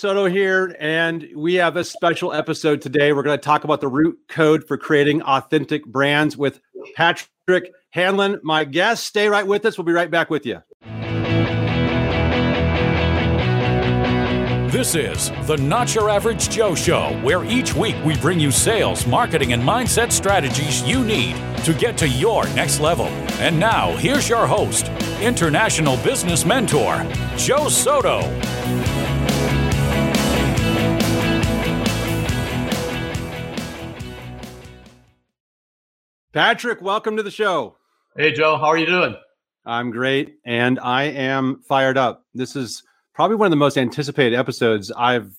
Soto here, and we have a special episode today. We're going to talk about the root code for creating authentic brands with Patrick Hanlon, my guest. Stay right with us. We'll be right back with you. This is the Not Your Average Joe Show, where each week we bring you sales, marketing, and mindset strategies you need to get to your next level. And now, here's your host, international business mentor, Joe Soto. Patrick, welcome to the show. Hey, Joe, how are you doing? I'm great, and I am fired up. This is probably one of the most anticipated episodes I've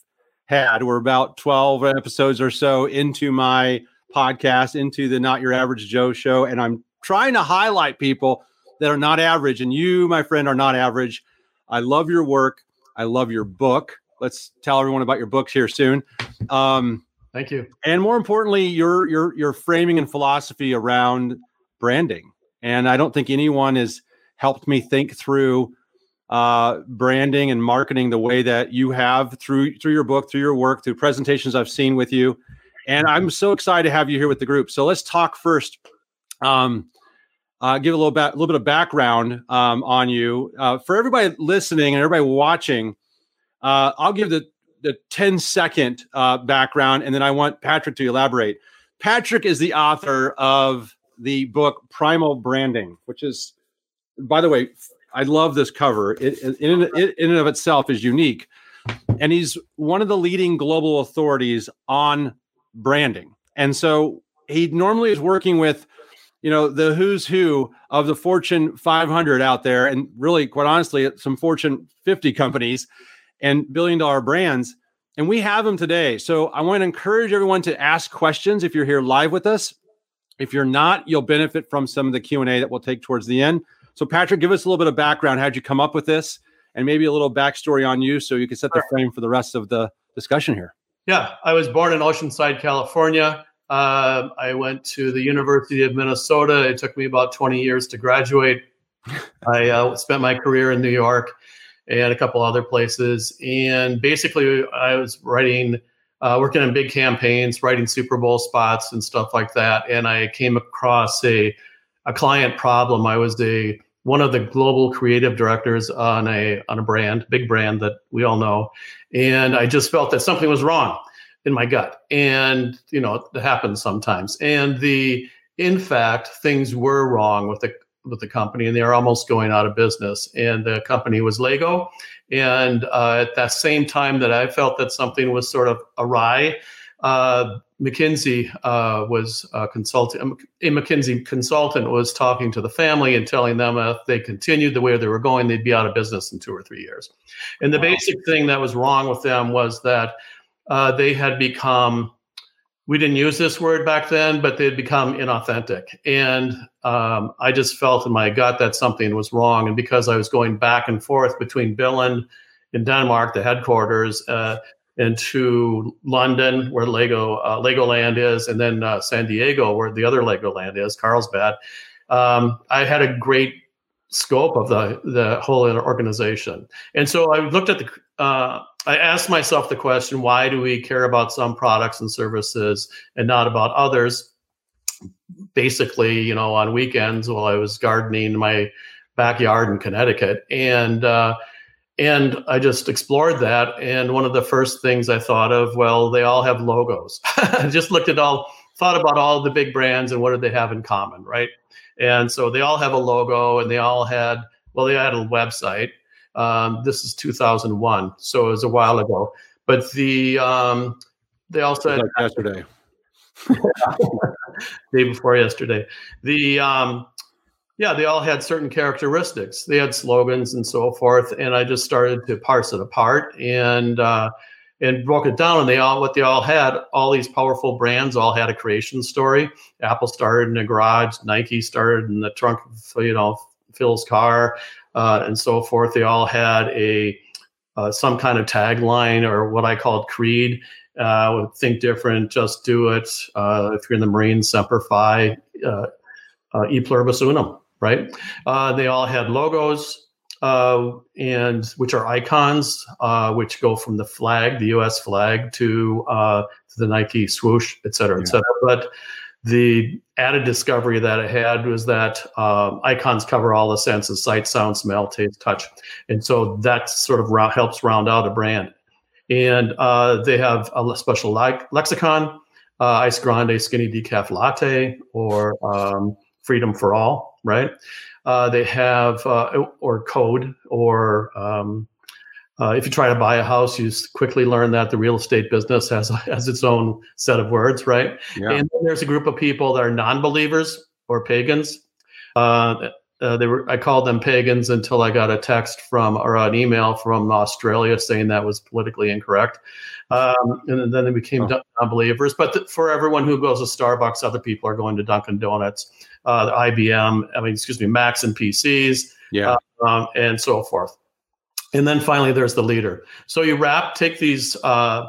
had. We're about 12 episodes or so into my podcast, into the Not Your Average Joe show, and I'm trying to highlight people that are not average. And you, my friend, are not average. I love your work. I love your book. Let's tell everyone about your books here soon. Um, Thank you. And more importantly, your your your framing and philosophy around branding. And I don't think anyone has helped me think through uh, branding and marketing the way that you have through through your book, through your work, through presentations I've seen with you. And I'm so excited to have you here with the group. So let's talk first. Um, uh, give a little, ba- little bit of background um, on you uh, for everybody listening and everybody watching. Uh, I'll give the the 10 second uh, background, and then I want Patrick to elaborate. Patrick is the author of the book Primal Branding, which is, by the way, I love this cover. It, in, in and of itself is unique. And he's one of the leading global authorities on branding. And so he normally is working with, you know, the who's who of the Fortune 500 out there, and really, quite honestly, some Fortune 50 companies and billion dollar brands. And we have them today. So I want to encourage everyone to ask questions if you're here live with us. If you're not, you'll benefit from some of the Q&A that we'll take towards the end. So Patrick, give us a little bit of background. How'd you come up with this? And maybe a little backstory on you so you can set the frame for the rest of the discussion here. Yeah, I was born in Oceanside, California. Uh, I went to the University of Minnesota. It took me about 20 years to graduate. I uh, spent my career in New York and a couple other places. And basically, I was writing, uh, working on big campaigns, writing Super Bowl spots and stuff like that. And I came across a a client problem. I was a one of the global creative directors on a on a brand, big brand that we all know, and I just felt that something was wrong in my gut. And you know, it happens sometimes. And the in fact, things were wrong with the with the company and they are almost going out of business. And the company was Lego. And uh, at that same time that I felt that something was sort of awry, uh, McKinsey uh, was a consultant. A McKinsey consultant was talking to the family and telling them if they continued the way they were going, they'd be out of business in two or three years. And the wow. basic thing that was wrong with them was that uh, they had become we didn't use this word back then, but they'd become inauthentic. And um, I just felt in my gut that something was wrong. And because I was going back and forth between Billund in Denmark, the headquarters, uh, and to London, where Lego uh, Legoland is, and then uh, San Diego, where the other Legoland is, Carlsbad, um, I had a great scope of the the whole organization. And so I looked at the uh, I asked myself the question, why do we care about some products and services and not about others? Basically, you know, on weekends while I was gardening in my backyard in Connecticut, and uh, and I just explored that. And one of the first things I thought of, well, they all have logos. I just looked at all, thought about all the big brands and what do they have in common, right? And so they all have a logo, and they all had, well, they had a website um, this is 2001, so it was a while ago. But the um, they also had like yesterday, day before yesterday. The um, yeah, they all had certain characteristics. They had slogans and so forth, and I just started to parse it apart and uh, and broke it down. And they all what they all had, all these powerful brands, all had a creation story. Apple started in a garage, Nike started in the trunk of you know Phil's car uh, and so forth. They all had a uh, some kind of tagline or what I called creed. Uh, think different, just do it. Uh, if you're in the Marines, semper fi, uh, uh, e pluribus unum, right? they all had logos. uh, and which are icons, uh, which go from the flag, the U.S. flag, to uh, to the Nike swoosh, et cetera, et cetera. But the added discovery that I had was that um, icons cover all the senses: sight, sound, smell, taste, touch, and so that sort of helps round out a brand. And uh, they have a special le- lexicon: uh, ice grande, skinny decaf latte, or um, freedom for all. Right? Uh, they have uh, or code or um, uh, if you try to buy a house, you quickly learn that the real estate business has has its own set of words, right? Yeah. And then there's a group of people that are non-believers or pagans. Uh, uh, they were I called them pagans until I got a text from or an email from Australia saying that was politically incorrect, um, and then they became oh. non-believers. But th- for everyone who goes to Starbucks, other people are going to Dunkin' Donuts, uh, IBM, I mean, excuse me, Macs and PCs, yeah, um, and so forth. And then finally, there's the leader. So you wrap, take these, uh,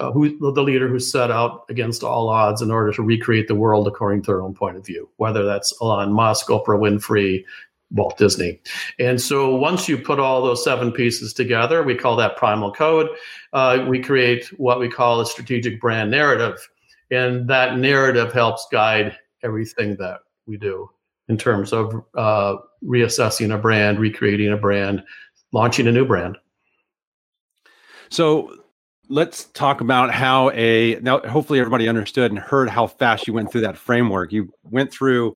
uh, who the leader who set out against all odds in order to recreate the world according to their own point of view, whether that's Elon Musk, Oprah Winfrey, Walt Disney. And so once you put all those seven pieces together, we call that primal code. Uh, we create what we call a strategic brand narrative. And that narrative helps guide everything that we do in terms of uh, reassessing a brand, recreating a brand, launching a new brand. So let's talk about how a now hopefully everybody understood and heard how fast you went through that framework. You went through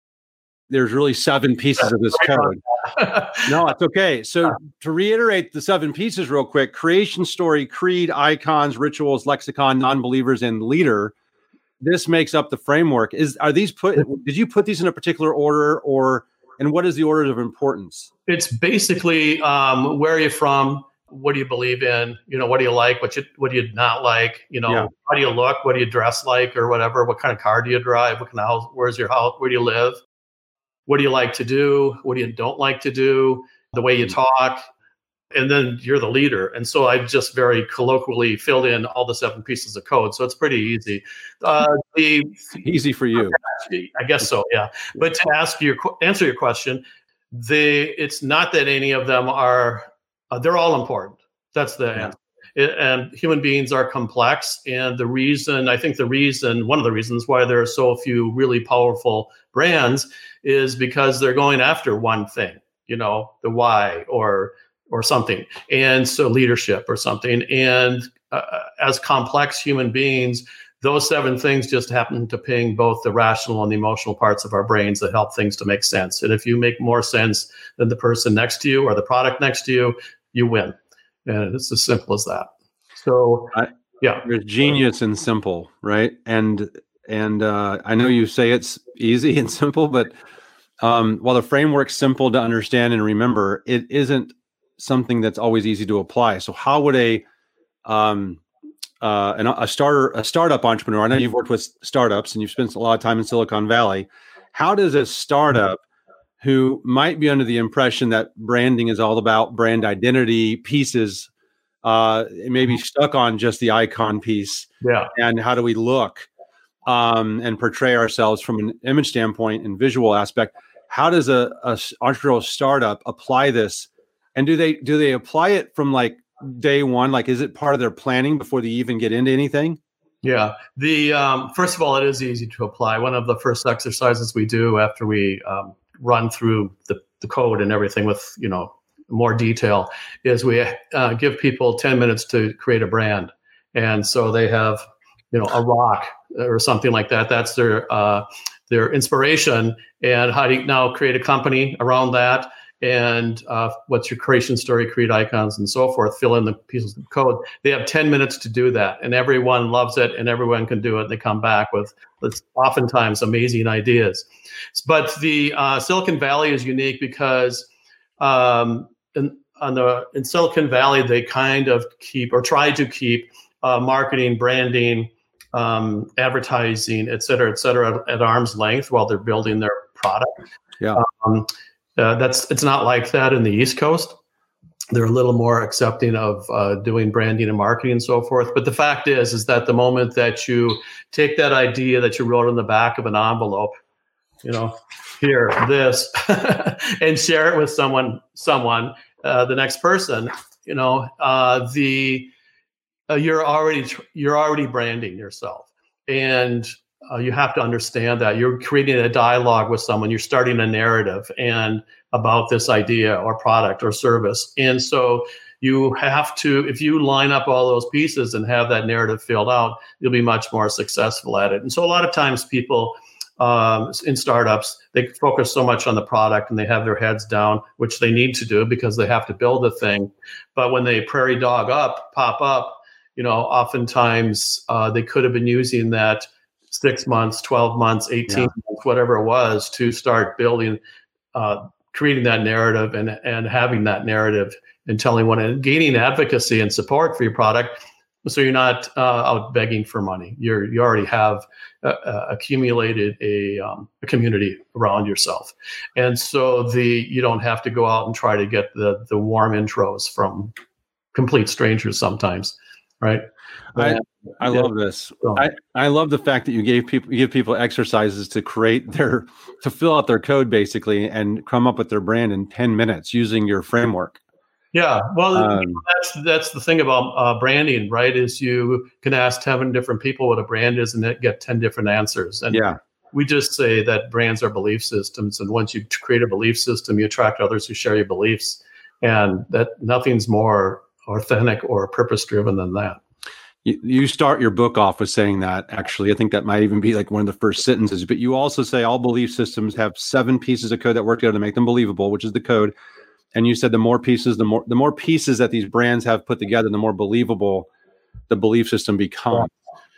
there's really seven pieces of this code. no, it's okay. So to reiterate the seven pieces real quick, creation story, creed, icons, rituals, lexicon, non-believers, and leader. This makes up the framework. Is are these put did you put these in a particular order or and what is the order of importance? It's basically um, where are you from? What do you believe in? You know, what do you like? What you what do you not like? You know, yeah. how do you look? What do you dress like, or whatever? What kind of car do you drive? What kind of house? Where's your house? Where do you live? What do you like to do? What do you don't like to do? The way you mm. talk, and then you're the leader. And so I just very colloquially filled in all the seven pieces of code. So it's pretty easy. Uh, the easy for you, I guess so. Yeah. But to ask your answer your question, the it's not that any of them are. Uh, they're all important. That's the yeah. answer. It, and human beings are complex, and the reason I think the reason one of the reasons why there are so few really powerful brands is because they're going after one thing. You know, the why or or something and so leadership or something and uh, as complex human beings those seven things just happen to ping both the rational and the emotional parts of our brains that help things to make sense and if you make more sense than the person next to you or the product next to you you win and it's as simple as that. So I, yeah. there's genius and simple right? And and uh, i know you say it's easy and simple but um, while the framework's simple to understand and remember it isn't something that's always easy to apply. So how would a um, uh, an, a starter a startup entrepreneur? I know you've worked with startups and you've spent a lot of time in Silicon Valley. How does a startup who might be under the impression that branding is all about brand identity pieces, uh, maybe stuck on just the icon piece, yeah, and how do we look um, and portray ourselves from an image standpoint and visual aspect? How does a, a entrepreneurial startup apply this and do they do they apply it from like day one? Like, is it part of their planning before they even get into anything? Yeah. The um, first of all, it is easy to apply. One of the first exercises we do after we um, run through the, the code and everything with you know more detail is we uh, give people 10 minutes to create a brand and so they have you know a rock or something like that that's their uh, their inspiration and how do you now create a company around that and uh, what's your creation story, create icons, and so forth. Fill in the pieces of code. They have 10 minutes to do that, and everyone loves it, and everyone can do it. They come back with, oftentimes amazing ideas. But the uh, Silicon Valley is unique because um, in, on the, in Silicon Valley, they kind of keep or try to keep uh, marketing, branding, um, advertising, et cetera, et cetera, at, at arm's length while they're building their product. Yeah. Um, uh, that's it's not like that in the East Coast. They're a little more accepting of uh, doing branding and marketing and so forth. But the fact is, is that the moment that you take that idea that you wrote on the back of an envelope, you know, here this, and share it with someone, someone, uh, the next person, you know, uh, the uh, you're already you're already branding yourself, and uh, you have to understand that you're creating a dialogue with someone. You're starting a narrative and about this idea or product or service, and so you have to if you line up all those pieces and have that narrative filled out you'll be much more successful at it and so a lot of times people um, in startups they focus so much on the product and they have their heads down which they need to do because they have to build the thing but when they prairie dog up pop up you know oftentimes uh, they could have been using that six months 12 months 18 yeah. months whatever it was to start building uh, creating that narrative and and having that narrative and telling one and gaining advocacy and support for your product. So you're not uh, out begging for money. You're you already have uh, uh, accumulated a, um, a community around yourself. And so the you don't have to go out and try to get the the warm intros from complete strangers sometimes right I, I love this. I, I love the fact that you gave people you give people exercises to create their to fill out their code basically and come up with their brand in 10 minutes using your framework. Yeah, well, um, that's that's the thing about uh, branding, right? Is you can ask ten different people what a brand is and get ten different answers. And yeah, we just say that brands are belief systems, and once you create a belief system, you attract others who share your beliefs, and that nothing's more authentic or purpose driven than that. You, you start your book off with saying that. Actually, I think that might even be like one of the first sentences. But you also say all belief systems have seven pieces of code that work together to make them believable, which is the code and you said the more pieces the more the more pieces that these brands have put together the more believable the belief system becomes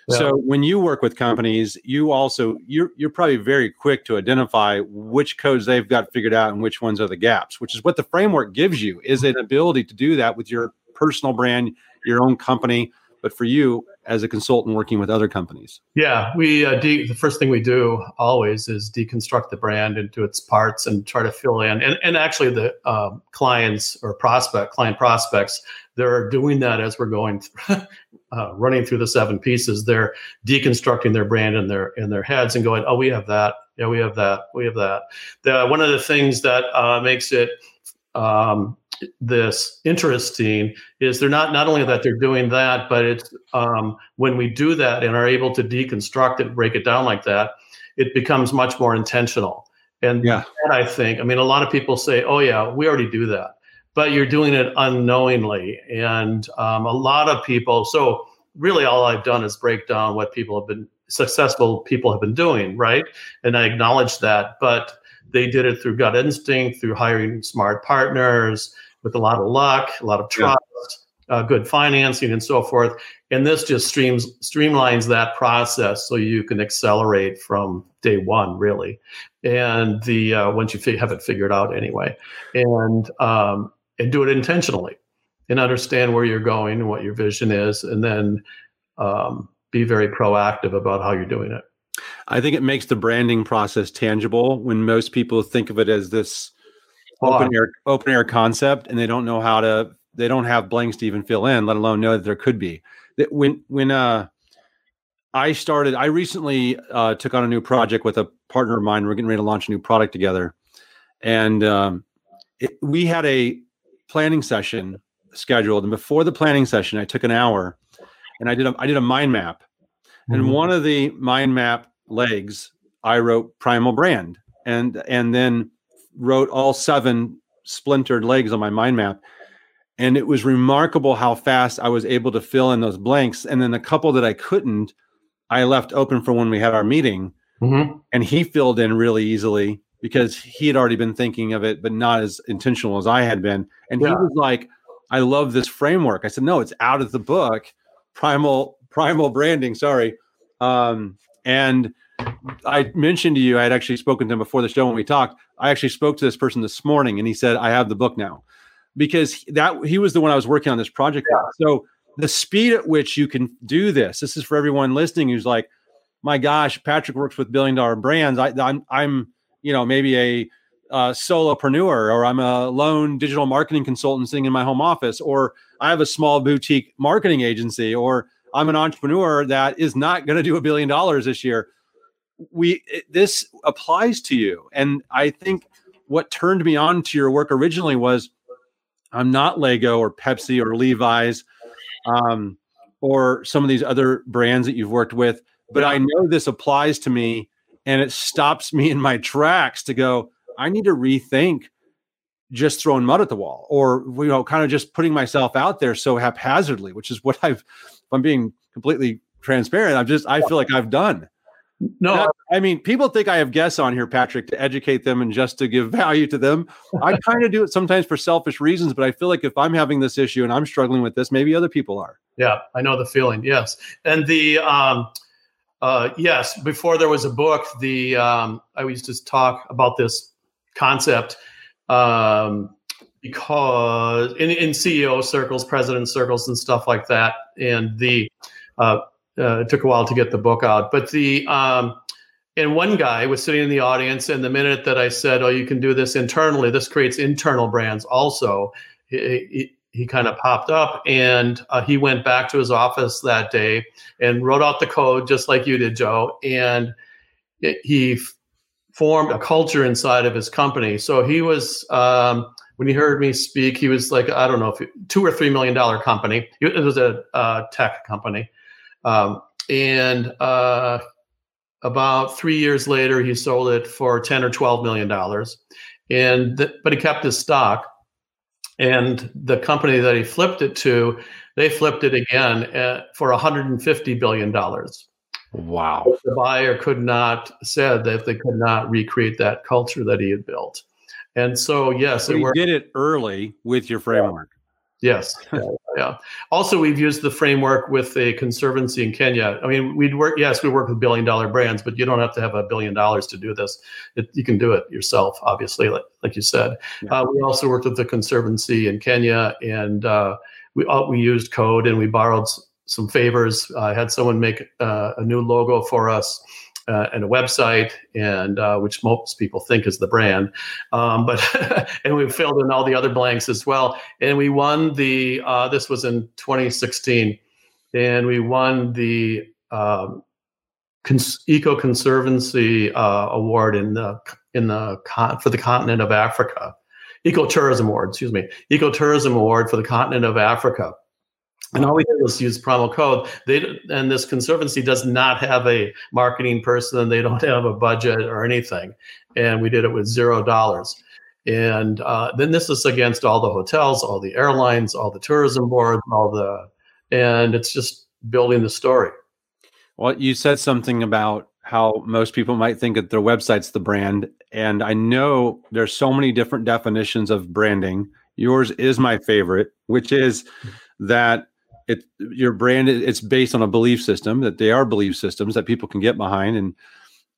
yeah. so when you work with companies you also you're you're probably very quick to identify which codes they've got figured out and which ones are the gaps which is what the framework gives you is an ability to do that with your personal brand your own company but for you as a consultant working with other companies? Yeah, we uh, de- the first thing we do always is deconstruct the brand into its parts and try to fill in. And, and actually, the uh, clients or prospect client prospects they're doing that as we're going through, uh, running through the seven pieces. They're deconstructing their brand in their in their heads and going, "Oh, we have that. Yeah, we have that. We have that." The, one of the things that uh, makes it um, this interesting is they're not not only that they're doing that, but it's um, when we do that and are able to deconstruct it, break it down like that, it becomes much more intentional. And yeah. that I think, I mean, a lot of people say, "Oh yeah, we already do that," but you're doing it unknowingly, and um, a lot of people. So really, all I've done is break down what people have been successful people have been doing, right? And I acknowledge that, but they did it through gut instinct, through hiring smart partners, with a lot of luck, a lot of trust, yeah. uh, good financing, and so forth. And this just streams streamlines that process so you can accelerate from day one, really. And the uh, once you have it figured out anyway, and um, and do it intentionally, and understand where you're going and what your vision is, and then um, be very proactive about how you're doing it. I think it makes the branding process tangible when most people think of it as this open air open air concept and they don't know how to they don't have blanks to even fill in let alone know that there could be. That when when uh i started i recently uh took on a new project with a partner of mine. We're getting ready to launch a new product together. And um it, we had a planning session scheduled and before the planning session i took an hour and i did a i did a mind map. Mm-hmm. and one of the mind map legs i wrote primal brand. And and then wrote all seven splintered legs on my mind map. And it was remarkable how fast I was able to fill in those blanks. And then the couple that I couldn't, I left open for when we had our meeting. Mm-hmm. And he filled in really easily because he had already been thinking of it, but not as intentional as I had been. And yeah. he was like, I love this framework. I said, no, it's out of the book. Primal, primal branding. Sorry. Um, and I mentioned to you, I had actually spoken to him before the show when we talked. I actually spoke to this person this morning and he said, I have the book now because that he was the one I was working on this project. Yeah. With. So the speed at which you can do this, this is for everyone listening who's like, my gosh, Patrick works with billion dollar brands. I, I'm, I'm, you know, maybe a uh, solopreneur or I'm a lone digital marketing consultant sitting in my home office, or I have a small boutique marketing agency, or I'm an entrepreneur that is not going to do a billion dollars this year we it, this applies to you and i think what turned me on to your work originally was I'm not Lego or Pepsi or Levi's um, or some of these other brands that you've worked with, but I know this applies to me and it stops me in my tracks to go, I need to rethink just throwing mud at the wall or, you know, kind of just putting myself out there so haphazardly, which is what I've, I'm being completely transparent, I'm just, I feel like I've done. No, I mean, people think I have guests on here, Patrick, to educate them and just to give value to them. I kind of do it sometimes for selfish reasons, but I feel like if I'm having this issue and I'm struggling with this, maybe other people are. Yeah, I know the feeling. Yes, and the um, uh, yes, before there was a book, the um, I used to talk about this concept um, because in, in CEO circles, president circles, and stuff like that, and the uh, uh, it took a while to get the book out, but the um, and one guy was sitting in the audience, and the minute that I said, "Oh, you can do this internally," this creates internal brands. Also, he, he, he kind of popped up, and uh, he went back to his office that day and wrote out the code just like you did, Joe, and it, he f- formed a culture inside of his company. So he was. Um, when he heard me speak, he was like, I don't know, if two or three million dollar company. It was a uh, tech company, um, and uh, about three years later, he sold it for ten or twelve million dollars, and th- but he kept his stock. And the company that he flipped it to, they flipped it again at, for 150 billion dollars. Wow! The buyer could not said that they could not recreate that culture that he had built, and so yes, so it did it early with your framework. Yes. Yeah, yeah. Also, we've used the framework with a conservancy in Kenya. I mean, we'd work. Yes, we work with billion dollar brands, but you don't have to have a billion dollars to do this. It, you can do it yourself, obviously, like, like you said. Yeah. Uh, we also worked with the conservancy in Kenya, and uh, we uh, we used code and we borrowed some favors. I had someone make uh, a new logo for us uh, and a website, and uh, which most people think is the brand. Um, but and we filled in all the other blanks as well. And we won the. Uh, this was in 2016, and we won the um, Cons- Eco Conservancy uh, Award in the in the con- for the continent of Africa. Ecotourism Award, excuse me, Ecotourism Award for the continent of Africa and all we did was use primal code. They and this conservancy does not have a marketing person. They don't have a budget or anything, and we did it with zero dollars. And uh, then this is against all the hotels, all the airlines, all the tourism boards, all the, and it's just building the story. Well, you said something about how most people might think that their website's the brand, and I know there's so many different definitions of branding. Yours is my favorite, which is that it your brand it's based on a belief system that they are belief systems that people can get behind and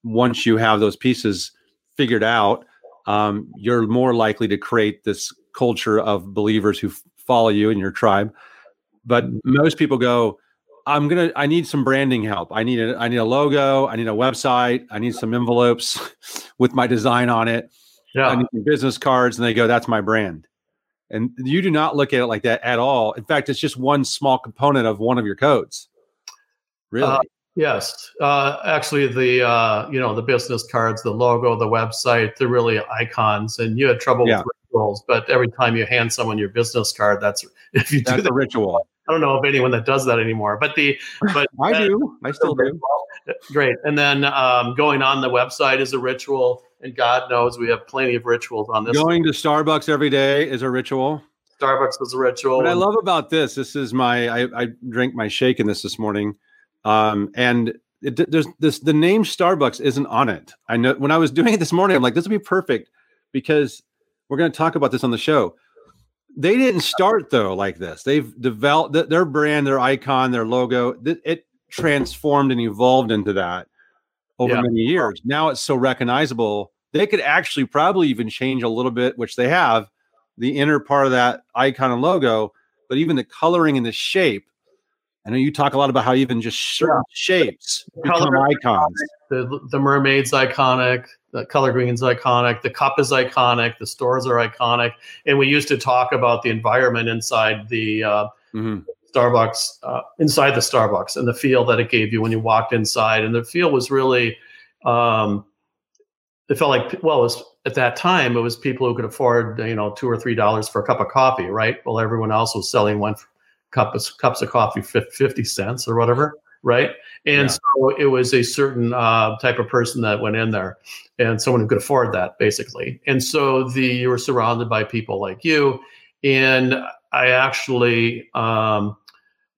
once you have those pieces figured out um, you're more likely to create this culture of believers who f- follow you in your tribe. But most people go i'm gonna i need some branding help. I need a i need a logo i need a website i need some envelopes with my design on it. Yeah. i need business cards and they go that's my brand and you do not look at it like that at all. In fact, it's just one small component of one of your codes. Really? Uh, yes. Uh, actually, the uh, you know the business cards, the logo, the website, they're really icons. And you had trouble yeah. with rituals, but every time you hand someone your business card, that's if you that's do the ritual. I don't know of anyone that does that anymore, but the but I do. I still do. Great. And then um, going on the website is a ritual and God knows we have plenty of rituals on this. Going to Starbucks every day is a ritual. Starbucks is a ritual. What I love about this, this is my I, I drank my shake in this this morning, um, and it, there's this the name Starbucks isn't on it. I know when I was doing it this morning, I'm like, this would be perfect because we're going to talk about this on the show. They didn't start though like this. They've developed their brand, their icon, their logo. It transformed and evolved into that over yeah. many years. Now it's so recognizable. They could actually probably even change a little bit, which they have, the inner part of that icon and logo, but even the coloring and the shape. I know you talk a lot about how even just certain yeah. shapes become icons. The, the mermaid's iconic, the color green's iconic, the cup is iconic, the stores are iconic, and we used to talk about the environment inside the uh, mm-hmm. Starbucks uh, inside the Starbucks and the feel that it gave you when you walked inside. And the feel was really, um, it felt like well, it was at that time it was people who could afford you know two or three dollars for a cup of coffee, right? Well, everyone else was selling one cup of cups of coffee fifty cents or whatever, right? And yeah. so it was a certain uh, type of person that went in there, and someone who could afford that, basically. And so the you were surrounded by people like you, and I actually um,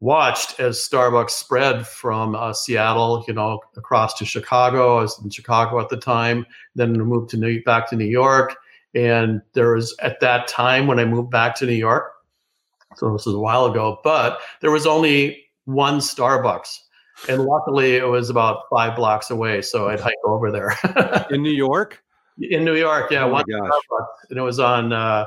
watched as Starbucks spread from uh, Seattle, you know, across to Chicago. I was in Chicago at the time, then moved to New back to New York. And there was at that time when I moved back to New York, so this was a while ago, but there was only one Starbucks. And luckily it was about five blocks away. So I'd hike over there. in New York? In New York, yeah. Oh one Starbucks. And it was on uh,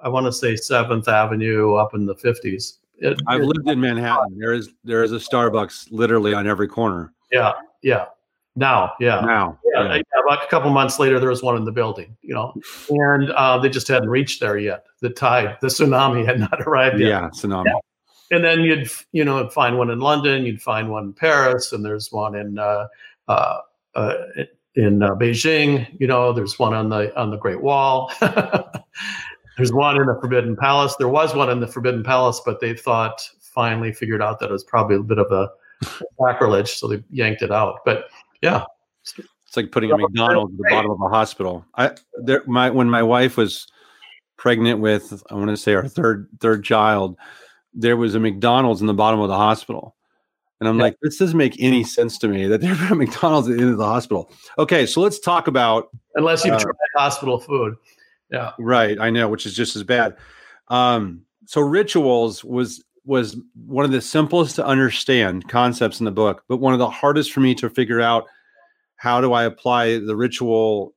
I want to say Seventh Avenue up in the fifties. It, I've it, lived in Manhattan. There is there is a Starbucks literally on every corner. Yeah, yeah. Now, yeah, now, yeah. yeah. yeah a couple months later, there was one in the building. You know, and uh, they just hadn't reached there yet. The tide, the tsunami had not arrived yet. Yeah, tsunami. Yeah. And then you'd you know find one in London, you'd find one in Paris, and there's one in uh, uh, uh in uh, Beijing. You know, there's one on the on the Great Wall. There's one in the Forbidden Palace. There was one in the Forbidden Palace, but they thought finally figured out that it was probably a bit of a sacrilege, so they yanked it out. But yeah, it's like putting a McDonald's at the bottom of a hospital. I there my when my wife was pregnant with I want to say our third third child, there was a McDonald's in the bottom of the hospital. And I'm yeah. like, this doesn't make any sense to me that they're at McDonald's at the end of the hospital. Okay, so let's talk about unless you've uh, tried hospital food. Yeah. Right. I know, which is just as bad. Um, so rituals was was one of the simplest to understand concepts in the book, but one of the hardest for me to figure out how do I apply the ritual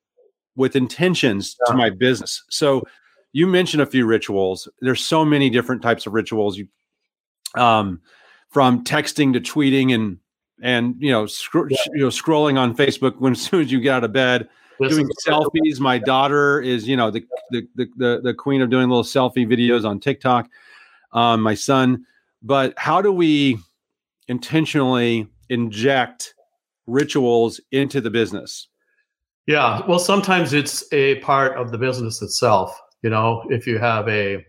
with intentions yeah. to my business. So you mentioned a few rituals. There's so many different types of rituals. You um from texting to tweeting and and you know, sc- yeah. you know scrolling on Facebook when as soon as you get out of bed doing selfies. My daughter is, you know, the, the the the the queen of doing little selfie videos on TikTok. Um, my son, but how do we intentionally inject rituals into the business? Yeah, well, sometimes it's a part of the business itself. You know, if you have a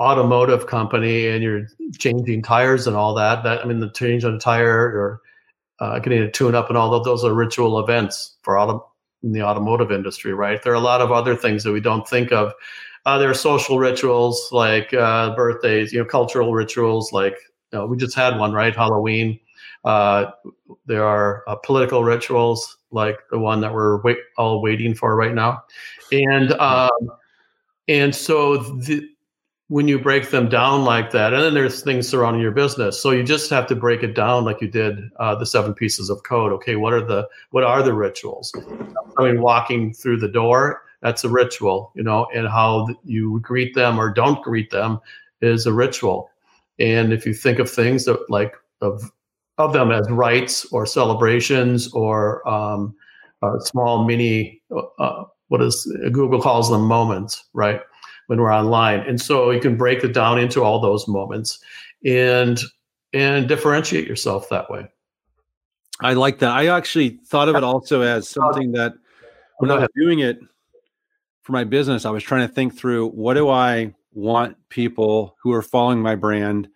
automotive company and you're changing tires and all that, that I mean, the change on a tire or uh, getting a tune up and all that, those are ritual events for auto, in the automotive industry, right? There are a lot of other things that we don't think of. Uh, there are social rituals like uh, birthdays, you know, cultural rituals like you know, we just had one, right? Halloween. Uh, there are uh, political rituals like the one that we're wait- all waiting for right now, and um, and so the, when you break them down like that, and then there's things surrounding your business. So you just have to break it down like you did uh, the seven pieces of code. Okay, what are the what are the rituals? I mean, walking through the door that's a ritual, you know, and how you greet them or don't greet them is a ritual. And if you think of things that like of of them as rites or celebrations or um, uh, small mini, uh, what is Google calls them moments, right? When we're online. And so you can break it down into all those moments and and differentiate yourself that way. I like that. I actually thought of it also as something that when I was doing it for my business, I was trying to think through what do I want people who are following my brand,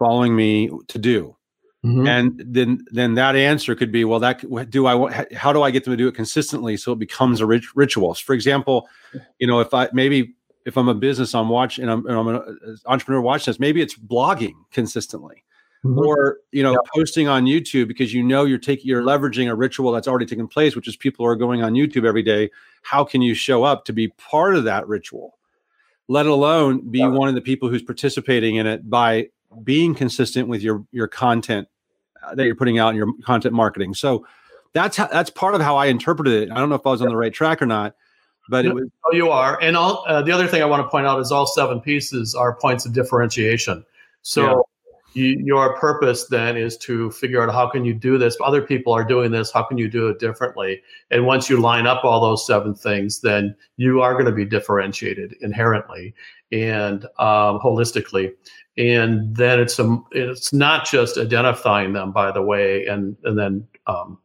following me to do? Mm-hmm. And then then that answer could be, well, that do I want? how do I get them to do it consistently so it becomes a rit- ritual? For example, you know, if I maybe if I'm a business, I'm watching, and I'm, and I'm an entrepreneur watching this, maybe it's blogging consistently. Mm-hmm. Or you know, yeah. posting on YouTube because you know you're taking you're leveraging a ritual that's already taken place, which is people are going on YouTube every day. How can you show up to be part of that ritual? Let alone be yeah. one of the people who's participating in it by being consistent with your your content uh, that you're putting out in your content marketing. So that's how, that's part of how I interpreted it. I don't know if I was on the right track or not, but it was. Oh, you are. And all, uh, the other thing I want to point out is all seven pieces are points of differentiation. So yeah. you, your purpose then is to figure out how can you do this. Other people are doing this. How can you do it differently? And once you line up all those seven things, then you are going to be differentiated inherently and um, holistically. And then it's a, it's not just identifying them, by the way, and and then um,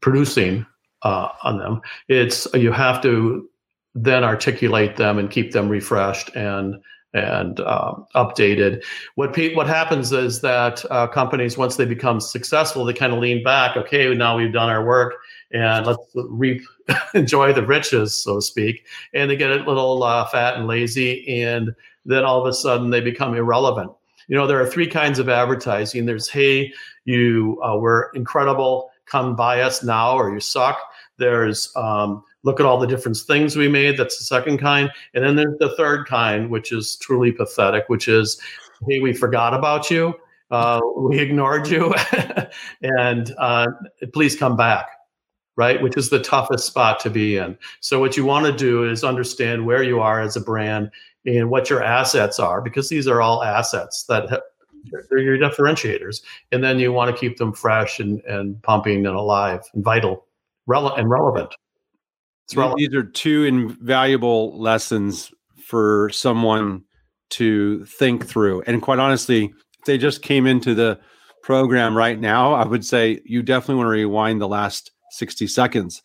producing uh, on them. It's you have to then articulate them and keep them refreshed and and um, updated. What pe- what happens is that uh, companies once they become successful, they kind of lean back. Okay, now we've done our work, and let's reap enjoy the riches, so to speak. And they get a little uh, fat and lazy, and then all of a sudden they become irrelevant. You know, there are three kinds of advertising. There's hey, you uh, were incredible, come buy us now, or you suck. There's um, look at all the different things we made. That's the second kind. And then there's the third kind, which is truly pathetic, which is, hey, we forgot about you. Uh, we ignored you. and uh, please come back, right? Which is the toughest spot to be in. So, what you want to do is understand where you are as a brand and what your assets are, because these are all assets that they're your differentiators. And then you want to keep them fresh and, and pumping and alive and vital rele- and relevant. These are two invaluable lessons for someone to think through. And quite honestly, if they just came into the program right now, I would say you definitely want to rewind the last 60 seconds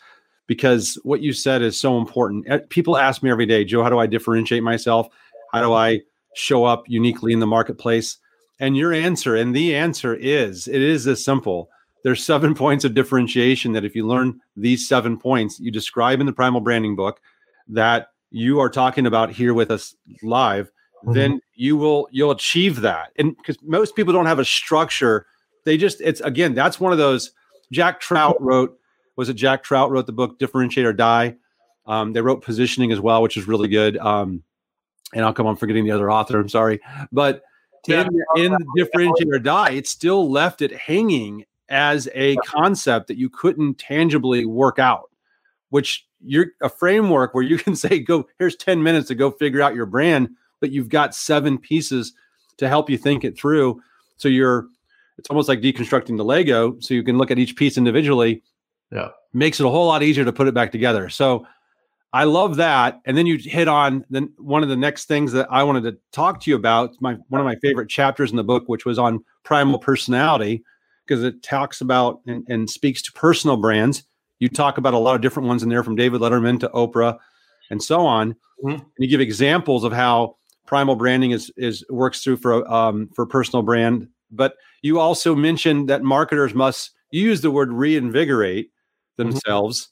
because what you said is so important. Eh, people ask me every day, Joe, how do I differentiate myself? How do I show up uniquely in the marketplace? And your answer, and the answer is it is this simple there's seven points of differentiation that if you learn these seven points you describe in the primal branding book that you are talking about here with us live mm-hmm. then you will you'll achieve that. And because most people don't have a structure they just it's again that's one of those jack trout wrote was it jack trout wrote the book differentiate or die? Um, they wrote positioning as well which is really good. Um, and i'll come on forgetting the other author i'm sorry. But in, in differentiate or die it still left it hanging as a concept that you couldn't tangibly work out, which you're a framework where you can say, go, here's 10 minutes to go figure out your brand, but you've got seven pieces to help you think it through. So you're, it's almost like deconstructing the Lego. So you can look at each piece individually. Yeah. Makes it a whole lot easier to put it back together. So I love that. And then you hit on then one of the next things that I wanted to talk to you about. My one of my favorite chapters in the book, which was on primal personality because it talks about and, and, speaks to personal brands. You talk about a lot of different ones in there from David Letterman to Oprah and so on. Mm-hmm. And you give examples of how primal branding is is works through for um, for personal brand. But you also mentioned that marketers must use the word reinvigorate mm-hmm. themselves. Mm-hmm.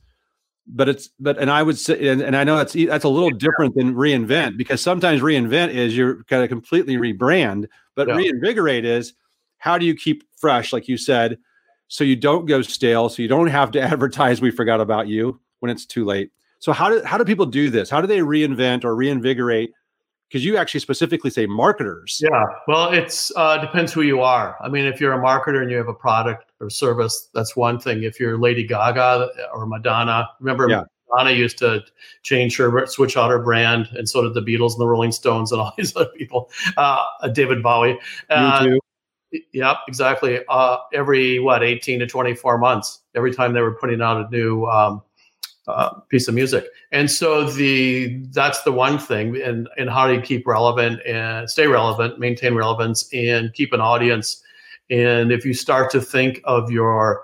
But it's but and I would say and, and I know that's that's a little different than reinvent because sometimes reinvent is you're kind of completely rebrand, but yeah. reinvigorate is how do you keep fresh, like you said, so you don't go stale, so you don't have to advertise we forgot about you when it's too late. So how do how do people do this? How do they reinvent or reinvigorate? Because you actually specifically say marketers. Yeah, well, it's uh, depends who you are. I mean, if you're a marketer and you have a product or service, that's one thing. If you're Lady Gaga or Madonna, remember yeah. Madonna used to change her, switch out her brand, and so did the Beatles and the Rolling Stones and all these other people. Uh, David Bowie. Uh, Yep, exactly. Uh, every what, eighteen to twenty-four months, every time they were putting out a new um, uh, piece of music, and so the that's the one thing. And and how do you keep relevant and stay relevant, maintain relevance, and keep an audience? And if you start to think of your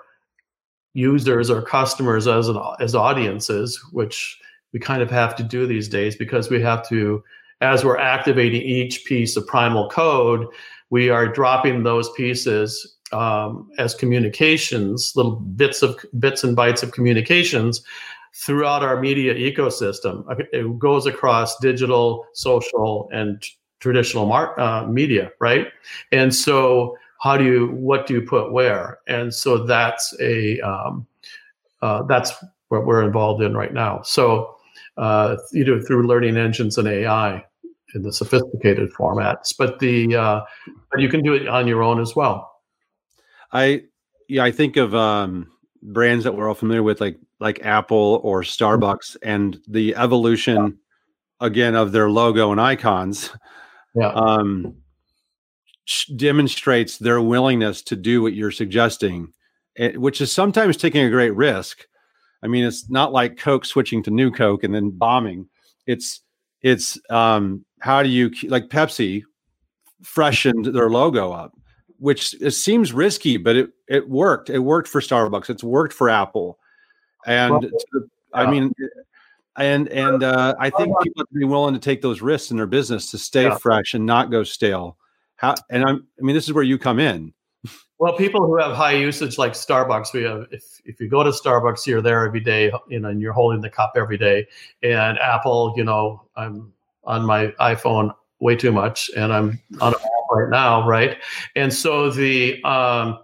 users or customers as an, as audiences, which we kind of have to do these days because we have to, as we're activating each piece of primal code we are dropping those pieces um, as communications, little bits of bits and bytes of communications throughout our media ecosystem. It goes across digital, social, and traditional mar- uh, media, right? And so, how do you what do you put where? And so that's a um, uh, that's what we're involved in right now. So, uh, know, through learning engines and AI, in the sophisticated formats, but the uh, but you can do it on your own as well. I yeah, I think of um, brands that we're all familiar with, like like Apple or Starbucks, and the evolution again of their logo and icons. Yeah. Um, demonstrates their willingness to do what you're suggesting, eh, which is sometimes taking a great risk. I mean, it's not like Coke switching to New Coke and then bombing. It's it's um, how do you like Pepsi freshened their logo up, which it seems risky, but it it worked. It worked for Starbucks. It's worked for Apple, and well, I mean, and and uh, I think people have to be willing to take those risks in their business to stay yeah. fresh and not go stale. How and I'm I mean this is where you come in. Well, people who have high usage like Starbucks, we have if if you go to Starbucks, you're there every day, you know, and you're holding the cup every day. And Apple, you know, I'm on my iPhone way too much, and I'm on a app right now, right? And so the um,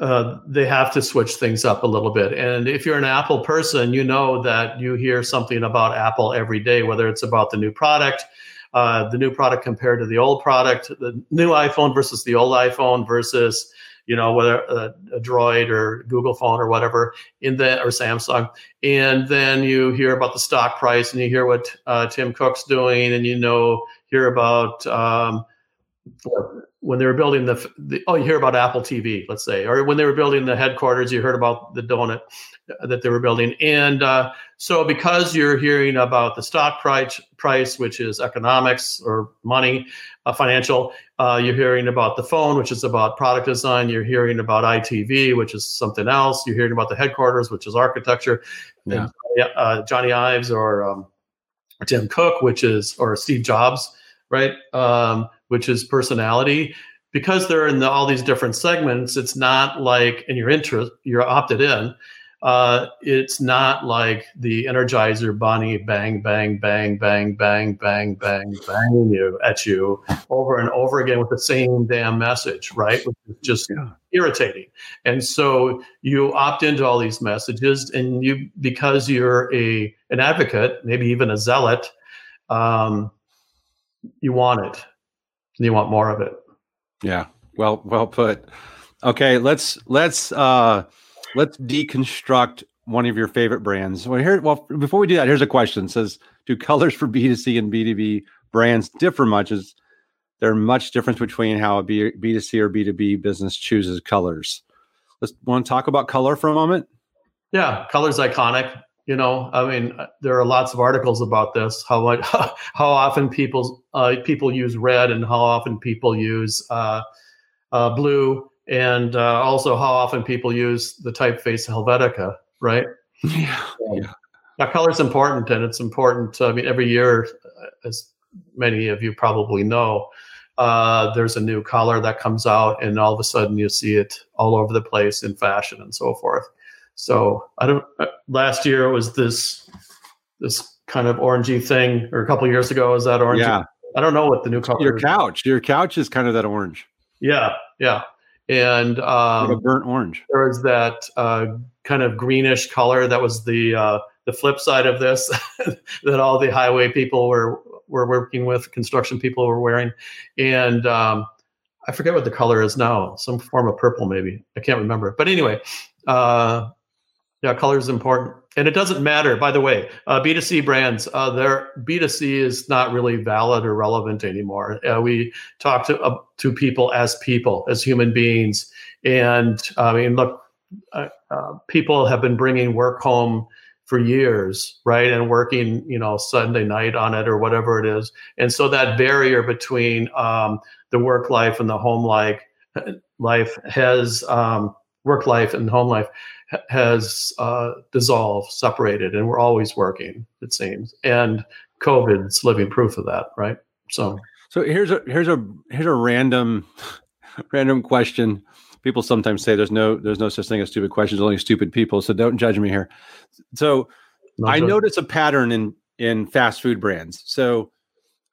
uh, they have to switch things up a little bit. And if you're an Apple person, you know that you hear something about Apple every day, whether it's about the new product, uh, the new product compared to the old product, the new iPhone versus the old iPhone versus you know whether a, uh, a, Droid or Google phone or whatever in the or Samsung, and then you hear about the stock price and you hear what uh, Tim Cook's doing, and you know hear about um, when they were building the, the, oh you hear about apple tv let's say or when they were building the headquarters you heard about the donut that they were building. And uh, so because you're hearing about the stock price price which is economics or money uh, financial uh, you're hearing about the phone which is about product design you're hearing about itv which is something else you're hearing about the headquarters which is architecture yeah. and, uh, johnny ives or um, tim cook which is or steve jobs right um, which is personality because they're in the, all these different segments it's not like in your interest you're opted in uh, it's not like the Energizer Bunny bang, bang, bang, bang, bang, bang, bang, bang you at you over and over again with the same damn message, right? Which is just yeah. irritating. And so you opt into all these messages, and you because you're a an advocate, maybe even a zealot, um, you want it, and you want more of it. Yeah. Well, well put. Okay, let's let's. uh let's deconstruct one of your favorite brands. Well, here, well, before we do that, here's a question. It says, do colors for B2C and B2B brands differ much? Is there much difference between how a B, B2C or B2B business chooses colors? Let's want to talk about color for a moment. Yeah, color's iconic. You know, I mean, uh, there are lots of articles about this. How much, how often people uh, people use red, and how often people use uh, uh, blue, and uh, also how often people use the typeface Helvetica, right? Yeah, yeah. Now, color is important, and it's important. I mean, every year, uh, as many of you probably know, uh, there's a new color that comes out, and all of a sudden you see it all over the place in fashion and so forth. So I don't. Uh, last year was this this kind of orangey thing, or a couple years ago was that orange. Yeah. I don't know what the new color. Your couch. Your couch is kind of that orange. Yeah, yeah, and um, like burnt orange. There was that uh, kind of greenish color that was the uh, the flip side of this that all the highway people were were working with, construction people were wearing, and um, I forget what the color is now. Some form of purple, maybe. I can't remember. But anyway, uh, yeah, color is important, and it doesn't matter. By the way, uh, B2C brands, uh, their B2C is not really valid or relevant anymore. Uh, we talk to uh, to people as people, as human beings, and I mean, look, uh, uh, people have been bringing work home for years, right, and working, you know, Sunday night on it or whatever it is, and so that barrier between um, the work life and the home life life has um, work life and home life has uh, dissolved, separated, and we're always working. It seems, and COVID's living proof of that, right? So, so here's a here's a here's a random random question. People sometimes say there's no there's no such thing as stupid questions, only stupid people. So don't judge me here. So no I notice a pattern in in fast food brands. So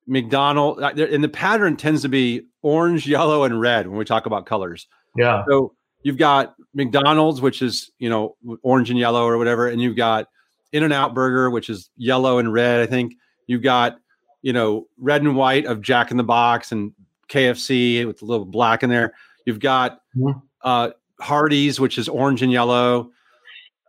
McDonald uh, and the pattern tends to be orange, yellow, and red when we talk about colors. Yeah. So you've got McDonald's, which is you know orange and yellow or whatever, and you've got In-N-Out Burger, which is yellow and red. I think you've got you know red and white of Jack in the Box and KFC with a little black in there. You've got mm-hmm. uh, Hardee's, which is orange and yellow.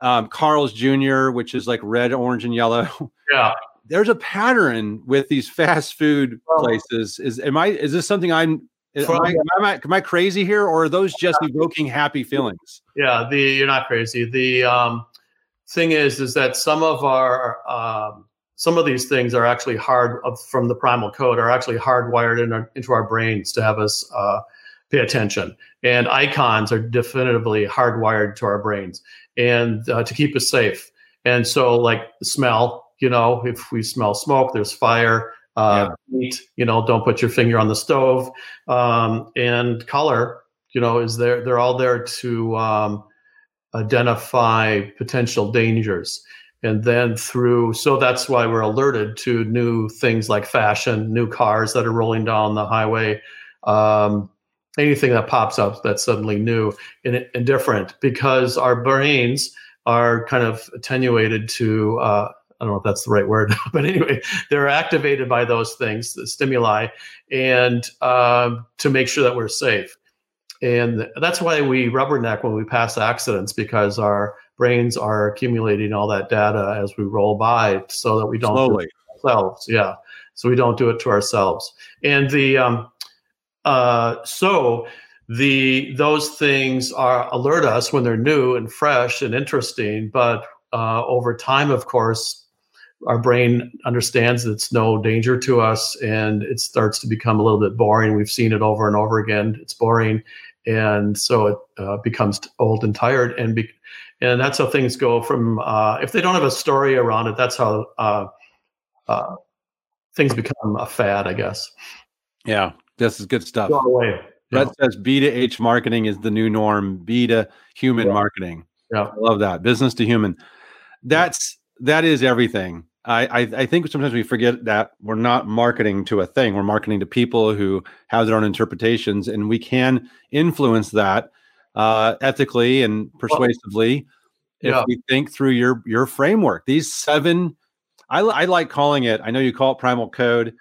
Um, Carl's Jr., which is like red, orange, and yellow. Yeah. There's a pattern with these fast food places. Is am I? Is this something I'm Am I, am, I, am I crazy here, or are those just evoking happy feelings? Yeah, the you're not crazy. The um, thing is, is that some of our um, some of these things are actually hard from the primal code are actually hardwired in our, into our brains to have us uh, pay attention. And icons are definitively hardwired to our brains and uh, to keep us safe. And so, like smell, you know, if we smell smoke, there's fire. Uh, yeah. heat, you know, don't put your finger on the stove. Um, and color, you know, is there? They're all there to um, identify potential dangers. And then through, so that's why we're alerted to new things like fashion, new cars that are rolling down the highway, um, anything that pops up that's suddenly new and, and different because our brains are kind of attenuated to uh, I don't know if that's the right word, but anyway, they're activated by those things, the stimuli, and um, to make sure that we're safe. And that's why we rubberneck when we pass accidents because our brains are accumulating all that data as we roll by, so that we don't slowly do ourselves. Yeah, so we don't do it to ourselves. And the um, uh, so the those things are alert us when they're new and fresh and interesting but uh, over time of course our brain understands that it's no danger to us and it starts to become a little bit boring we've seen it over and over again it's boring and so it uh, becomes old and tired and be- and that's how things go from uh, if they don't have a story around it that's how uh, uh, things become a fad i guess yeah this is good stuff. Go away. Brett yeah. says B to H marketing is the new norm. B to human yeah. marketing. Yeah, I love that. Business to human. That's that is everything. I, I, I think sometimes we forget that we're not marketing to a thing. We're marketing to people who have their own interpretations, and we can influence that uh, ethically and persuasively well, if we think through your your framework. These seven, I, I like calling it. I know you call it primal code.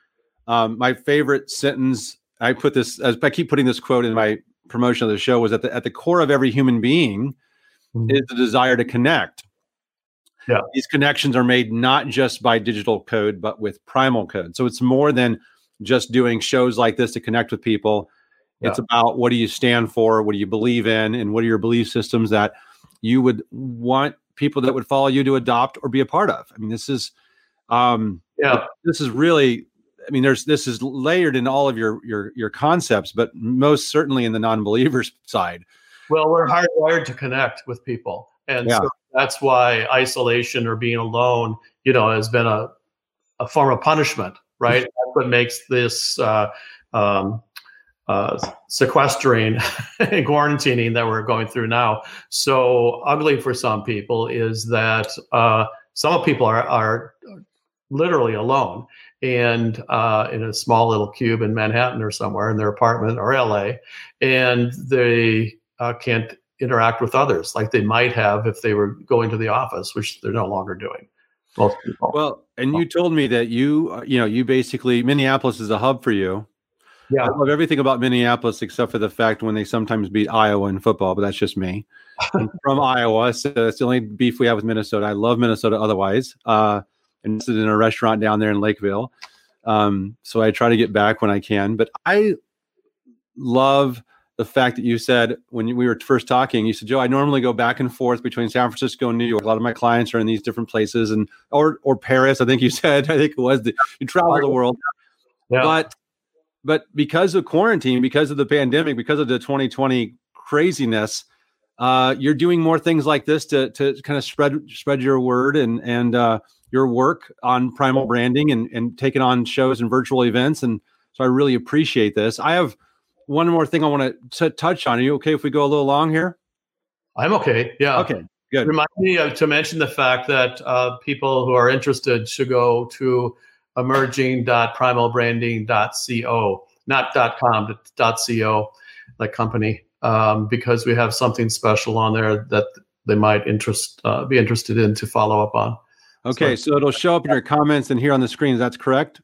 Um, my favorite sentence I put this as I keep putting this quote in my promotion of the show was at the at the core of every human being mm-hmm. is the desire to connect. Yeah. These connections are made not just by digital code, but with primal code. So it's more than just doing shows like this to connect with people. Yeah. It's about what do you stand for, what do you believe in, and what are your belief systems that you would want people that would follow you to adopt or be a part of. I mean, this is um yeah, this is really I mean, there's this is layered in all of your your your concepts, but most certainly in the non-believers side. Well, we're hardwired to connect with people, and yeah. so that's why isolation or being alone, you know, has been a a form of punishment, right? that's what makes this uh, um, uh, sequestering and quarantining that we're going through now so ugly for some people is that uh, some people are are literally alone and uh, in a small little cube in Manhattan or somewhere in their apartment or LA, and they uh, can't interact with others like they might have if they were going to the office, which they're no longer doing. Most people. Well, and you told me that you, uh, you know, you basically Minneapolis is a hub for you. Yeah, I love everything about Minneapolis except for the fact when they sometimes beat Iowa in football, but that's just me. from Iowa, so it's the only beef we have with Minnesota. I love Minnesota otherwise. Uh, and this is in a restaurant down there in Lakeville. Um, so I try to get back when I can. But I love the fact that you said when we were first talking, you said, Joe, I normally go back and forth between San Francisco and New York. A lot of my clients are in these different places and or or Paris. I think you said. I think it was the, you travel the world. Yeah. But but because of quarantine, because of the pandemic, because of the 2020 craziness, uh, you're doing more things like this to to kind of spread spread your word and and uh, your work on primal branding and, and taking on shows and virtual events. And so I really appreciate this. I have one more thing I want to touch on. Are you okay if we go a little long here? I'm okay. Yeah. Okay. Good. Remind me uh, to mention the fact that uh, people who are interested should go to emerging.primalbranding.co, not .com, but .co, like company, um, because we have something special on there that they might interest uh, be interested in to follow up on. Okay, so, so it'll show up in your comments and here on the screen. That's correct.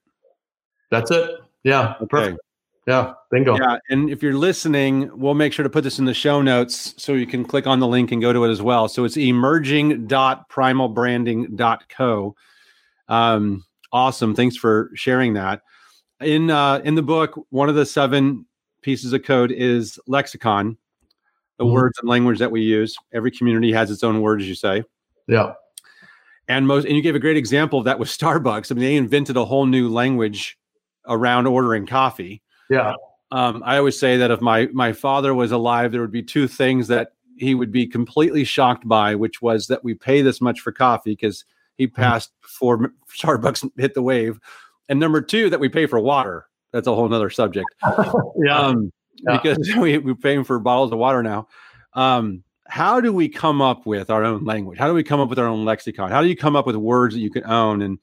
That's it. Yeah. Okay. Perfect. Yeah. Bingo. Yeah. And if you're listening, we'll make sure to put this in the show notes so you can click on the link and go to it as well. So it's emerging.primalbranding.co. Um, awesome. Thanks for sharing that. In uh, in the book, one of the seven pieces of code is lexicon, the mm-hmm. words and language that we use. Every community has its own words, you say. Yeah and most and you gave a great example of that with starbucks i mean they invented a whole new language around ordering coffee yeah um, i always say that if my my father was alive there would be two things that he would be completely shocked by which was that we pay this much for coffee because he passed before Starbucks hit the wave. And number two, that we pay for water. That's a whole other subject. yeah. Um, Yeah. Because we, we're paying for bottles of water now. Um, how do we come up with our own language? How do we come up with our own lexicon? How do you come up with words that you can own? And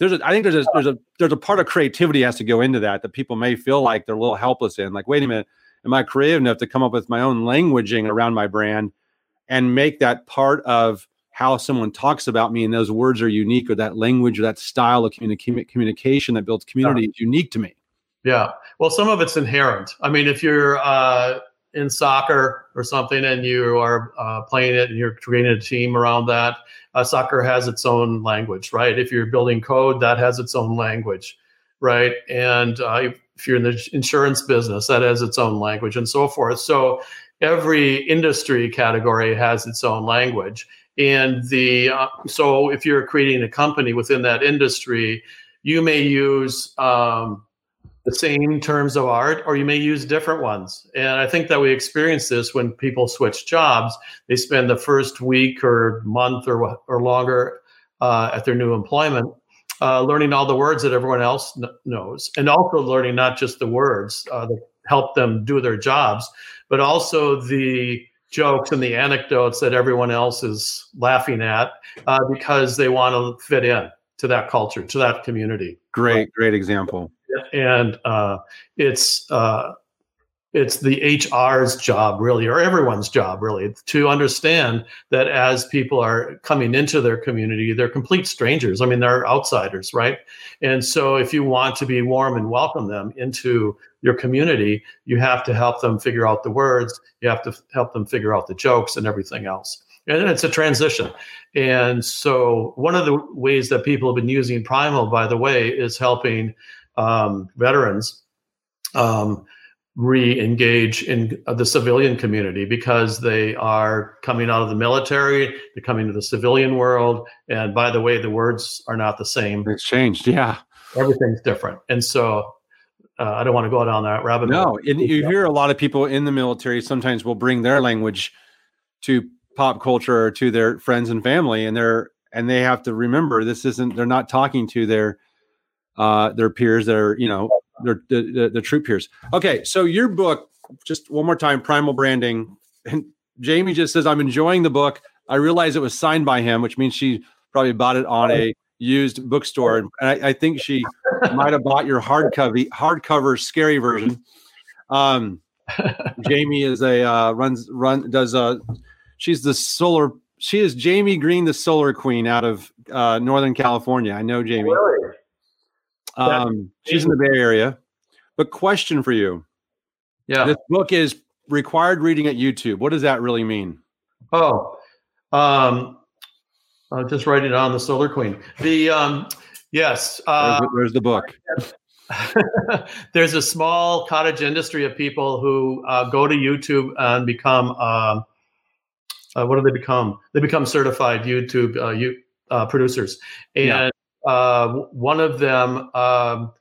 there's a, I think there's a, there's a, there's a part of creativity has to go into that that people may feel like they're a little helpless in. Like, wait a minute, am I creative enough to come up with my own languaging around my brand and make that part of how someone talks about me and those words are unique or that language or that style of communi- communication that builds community is unique to me. Yeah. Well, some of it's inherent. I mean, if you're uh, in soccer or something and you are uh, playing it and you're creating a team around that, uh, soccer has its own language, right? If you're building code, that has its own language, right? And uh, if you're in the insurance business, that has its own language and so forth. So every industry category has its own language. And the uh, so if you're creating a company within that industry, you may use um, the same terms of art or you may use different ones. And i think that we experience this when people switch jobs. They spend the first week or month or, or longer uh, at their new employment uh, learning all the words that everyone else kn- knows. And also learning not just the words uh, that help them do their jobs but also the jokes and the anecdotes that everyone else is laughing at uh, because they want to fit in to that culture to that community. Great, great example. And uh, it's uh, it's the HR's job really, or everyone's job really, to understand that as people are coming into their community, they're complete strangers. I mean, they're outsiders, right? And so, if you want to be warm and welcome them into your community, you have to help them figure out the words. You have to help them figure out the jokes and everything else. And it's a transition. And so, one of the ways that people have been using Primal, by the way, is helping um, veterans um, re-engage in the civilian community because they are coming out of the military they're coming to the civilian world and by the way the words are not the same It's changed. Yeah. everything's different and so uh, i don't want to go down that rabbit hole No, and you hear a lot of people in the military sometimes will bring their language to pop culture or to their friends and family, and they're and they have to remember this isn't they're not talking to their uh their peers, their you know their the, the, troop peers. Okay, so your book, just one more time, Primal Branding, and Jamie just says I'm enjoying the book. I realize it was signed by him, which means she probably bought it on a used bookstore, and I, I think she might have bought your hardcover hardcover scary version. Um, Jamie is a uh, runs run does a she's the solar she is Jamie Green the solar queen out of uh, Northern California. I know Jamie. Really? Um, she's in the Bay Area. But question for you: yeah This book is required reading at YouTube. What does that really mean? oh um uh, just write it on the solar queen the um yes uh, There's, there's the book. there's a small cottage industry of people who uh, go to YouTube and become um, uh, what do they become? They become certified YouTube uh, you, uh, producers, and Yeah. Uh, one of them, um,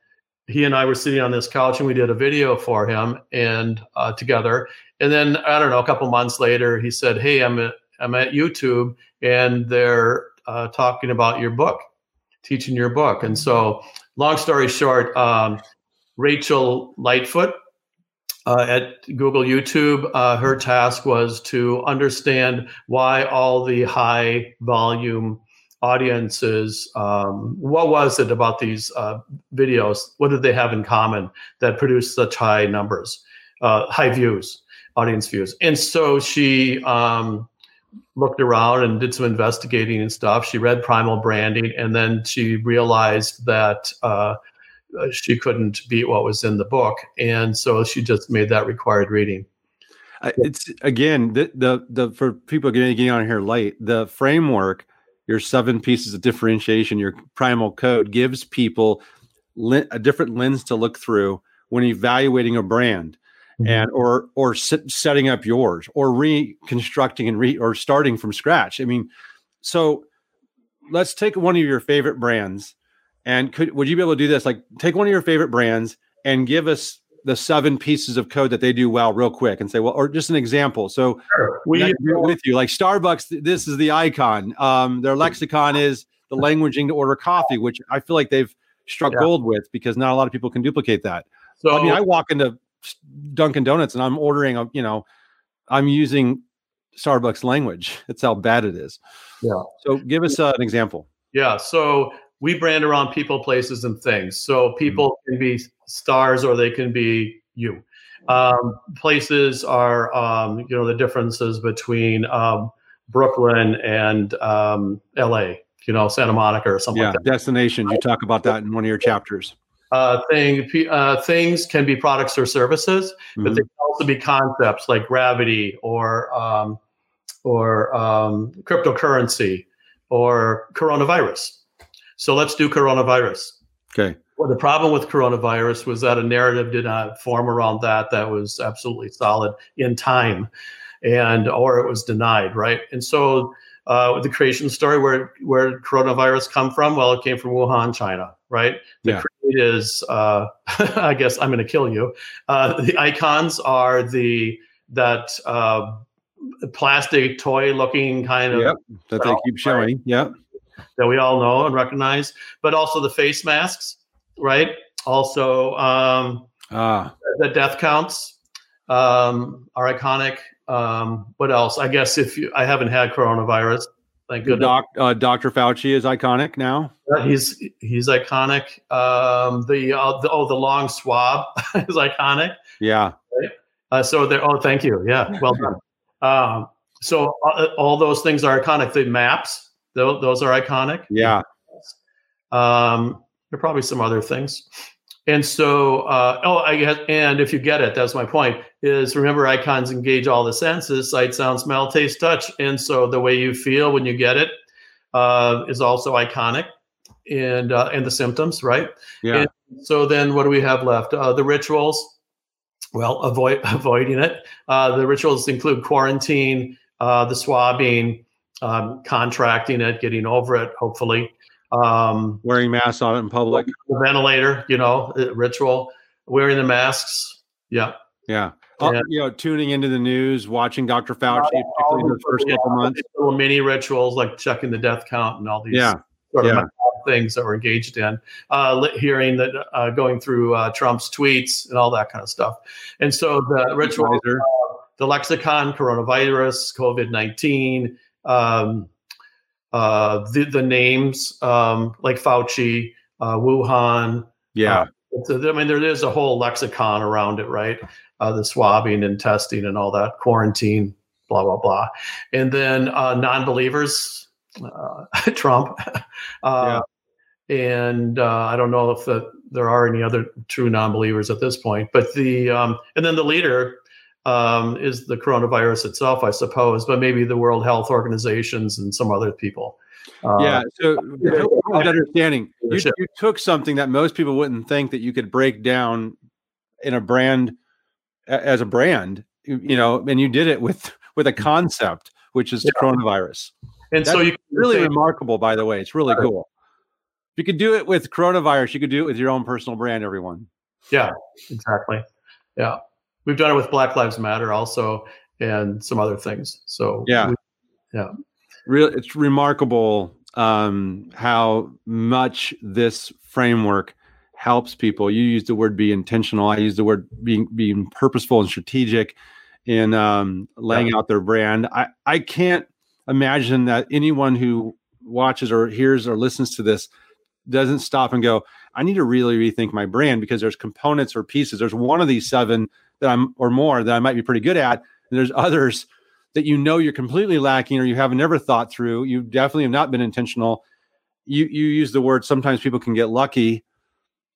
he and I were sitting on this couch and we did a video for him and uh, together. And then I don't know, a couple months later, he said, "Hey, I'm at, I'm at YouTube and they're uh, talking about your book, teaching your book." And so, long story short, um, Rachel Lightfoot uh, at Google YouTube, uh, her task was to understand why all the high volume audiences, um, what was it about these uh, videos? What did they have in common that produced such high numbers, uh, high views, audience views? And so she um, looked around and did some investigating and stuff. She read Primal Branding, and then she realized that uh, uh, she couldn't beat what was in the book, and so she just made that required reading. It's again the the the for people getting on here late. The framework, your seven pieces of differentiation, your primal code gives people li- a different lens to look through when evaluating a brand, mm-hmm. and or or set, setting up yours, or reconstructing and re or starting from scratch. I mean, so let's take one of your favorite brands, and could would you be able to do this? Like, take one of your favorite brands and give us the seven pieces of code that they do well real quick and say, well, or just an example. So Sure. We with you. Like Starbucks, this is the icon. Um, their lexicon is the languaging to order coffee, which I feel like they've struck Yeah. gold with because not a lot of people can duplicate that. so I mean, I walk into Dunkin' Donuts and I'm ordering a, you know, I'm using Starbucks language. That's how bad it is. Yeah. So give us uh, an example. Yeah. So we brand around people, places, and things. So people can be stars or they can be you. Um, places are, um, you know, the differences between um, Brooklyn and um, LA, you know, Santa Monica or something Yeah, like that. destinations. You talk about that in one of your chapters. Uh, thing, uh, things can be products or services, but Mhm. they can also be concepts like gravity or um, or um, cryptocurrency or coronavirus. So let's do coronavirus. Okay. Well, the problem with coronavirus was that a narrative did not form around that that was absolutely solid in time, and or it was denied, right? And so uh, the creation story, where where did coronavirus come from? Well, it came from Wuhan, China, right? The Yeah. create is, uh, I guess, I'm going to kill you. Uh, the icons are the that uh, plastic toy-looking kind of Yep. That they keep showing. Yep. That we all know and recognize, but also the face masks, right? Also, um, Ah, the death counts um, are iconic. Um, what else? I guess if you, I haven't had coronavirus, thank goodness. Doc, uh, Dr. Fauci is iconic now. He's he's iconic. Um, the, uh, the oh the long swab is iconic. Yeah. Uh, so there. Oh, thank you. Yeah, well done. Um, so uh, all those things are iconic. The maps, those, those are iconic. Yeah. Um, there are probably some other things. And so, uh, oh, I guess, and if you get it, that's my point. Is remember, icons engage all the senses: sight, sound, smell, taste, touch. And so, the way you feel when you get it uh, is also iconic, and uh, and the symptoms, right? Yeah. So then, what do we have left? Uh, the rituals. Well, avoid avoiding it. Uh, the rituals include quarantine, uh, the swabbing, um, contracting it, getting over it, hopefully. Um, Wearing masks on it in public. the ventilator, you know, uh, ritual, wearing the masks. Yeah. Yeah. Uh, you know, tuning into the news, watching Dr. Fauci, particularly in the first Yeah, couple months. Little mini rituals like checking the death count and all these Yeah. sort of yeah. things that we're engaged in. Uh, hearing that, uh, going through uh, Trump's tweets and all that kind of stuff. And so the ritual, the lexicon, coronavirus, COVID 19, um, uh, the, the names um, like Fauci, uh, Wuhan. Yeah. It's a- I mean, there is a whole lexicon around it, right? Uh, the swabbing and testing and all that, quarantine, blah, blah, blah. And then uh, non believers, uh, Trump. Uh, And uh, I don't know if the, there are any other true non believers at this point, but the, um, and then the leader um, is the coronavirus itself, I suppose, but maybe the World Health Organizations and some other people. Uh, yeah. So, understanding, you, you took something that most people wouldn't think that you could break down in a brand as a brand, you know, and you did it with with a concept, which is Yeah. coronavirus. And so you Really say- remarkable, by the way. It's really Right. cool. If you could do it with coronavirus, you could do it with your own personal brand, everyone. Yeah, exactly. Yeah. We've done it with Black Lives Matter also and some other things. So Yeah. we- real it's remarkable um how much this framework helps people. You use the word be intentional. I use the word being being purposeful and strategic in um laying out their brand. I i can't imagine that anyone who watches or hears or listens to this doesn't stop and go i need to really rethink my brand because there's components or pieces. There's one of these seven that i'm or more that i might be pretty good at. And there's others that you know you're completely lacking or you have never thought through. You definitely have not been intentional. You you use the word sometimes people can get lucky.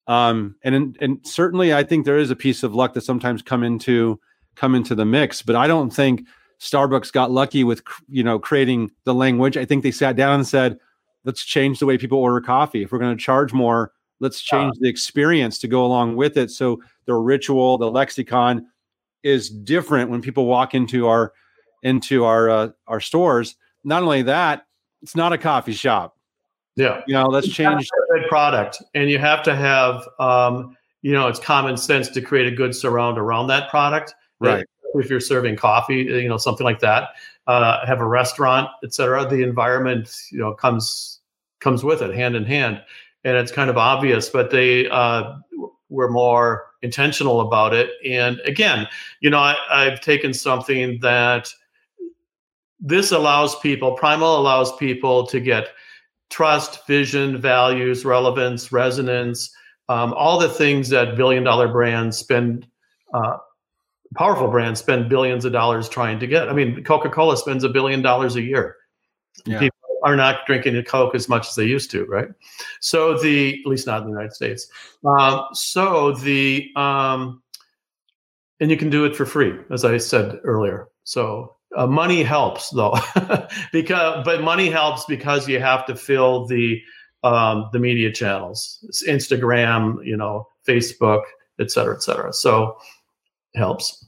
Um and and certainly i think there is a piece of luck that sometimes come into come into the mix but i don't think starbucks got lucky with you know creating the language. I think they sat down and said let's change the way people order coffee. If we're going to charge more let's change the experience to go along with it so the ritual the lexicon is different when people walk into our into our uh, our stores. Not only that, it's not a coffee shop. yeah. You know, let's change. to have a good product and you have to have um, you know, it's common sense to create a good surround around that product. Right. If you're serving coffee, you know, something like that, uh, have a restaurant, etc. the environment, you know, comes comes with it hand in hand. And it's kind of obvious, but they uh, were more intentional about it. And again, you know, I, I've taken something that this allows people, Primal allows people to get trust, vision, values, relevance, resonance, um, all the things that billion dollar brands spend, uh, powerful brands spend billions of dollars trying to get. I mean, Coca Cola spends a billion dollars a year. Yeah. People are not drinking a Coke as much as they used to, right? So the, at least not in the United States. Um, so the, um, and you can do it for free, as I said earlier. So uh, money helps though, because but money helps because you have to fill the um, the media channels, Instagram, you know, Facebook, et cetera, et cetera. So helps.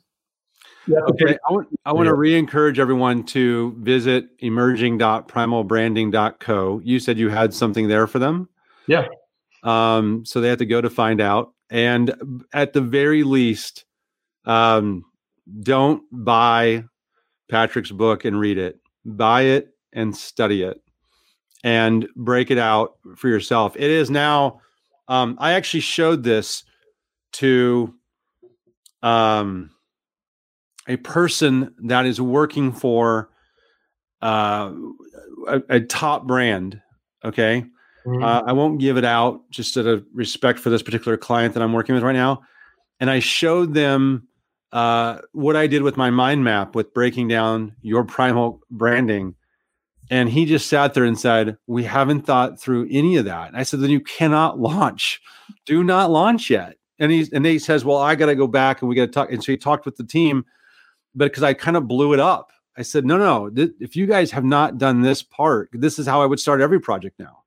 Yeah, okay. I want, I want to re encourage everyone to visit emerging.primalbranding.co. You said you had something there for them. Yeah. Um, so they have to go to find out. And at the very least, um, don't buy Patrick's book and read it. Buy it and study it and break it out for yourself. It is now, um, I actually showed this to um, a person that is working for uh, a, a, top brand. Okay. Mm-hmm. Uh, I won't give it out just out of respect for this particular client that I'm working with right now. And I showed them uh, what I did with my mind map with breaking down your primal branding. And he just sat there and said, We haven't thought through any of that. And I said, Then you cannot launch. Do not launch yet. And he and he says, Well, I gotta go back and we gotta talk. And so he talked with the team, but because I kind of blew it up. I said, No, no, th- if you guys have not done this part, this is how I would start every project now.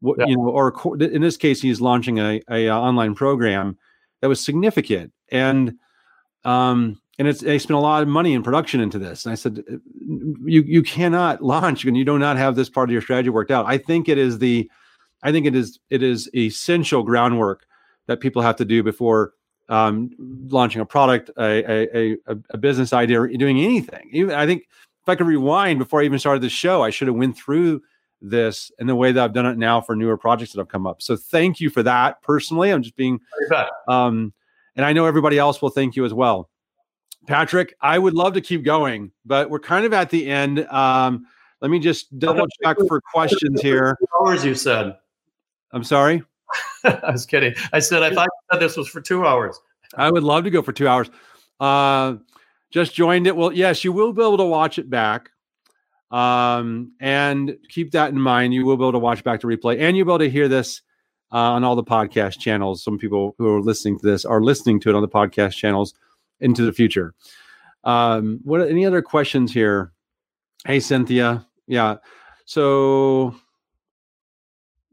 What yeah. you know, or in this case, he's launching a, a, a uh, online program that was significant. And um, and it's they spent a lot of money in production into this. And I said, uh, you you cannot launch and you do not have this part of your strategy worked out. I think it is the, I think it is it is essential groundwork that people have to do before um, launching a product, a, a, a, a business idea, or doing anything. Even I think if I could rewind before I even started the show, I should have went through this in the way that I've done it now for newer projects that have come up. So thank you for that. Personally, I'm just being um, and I know everybody else will thank you as well. Patrick, I would love to keep going, but we're kind of at the end. Um, let me just double check for questions here. Hours, you said. I'm sorry. I was kidding. I said I thought this was for two hours. I would love to go for two hours. Uh, just joined it. Well, yes, you will be able to watch it back. Um, and keep that in mind. You will be able to watch back to replay, and you'll be able to hear this uh, on all the podcast channels. Some people who are listening to this are listening to it on the podcast channels into the future. Um, what any other questions here? Hey, Cynthia. Yeah. So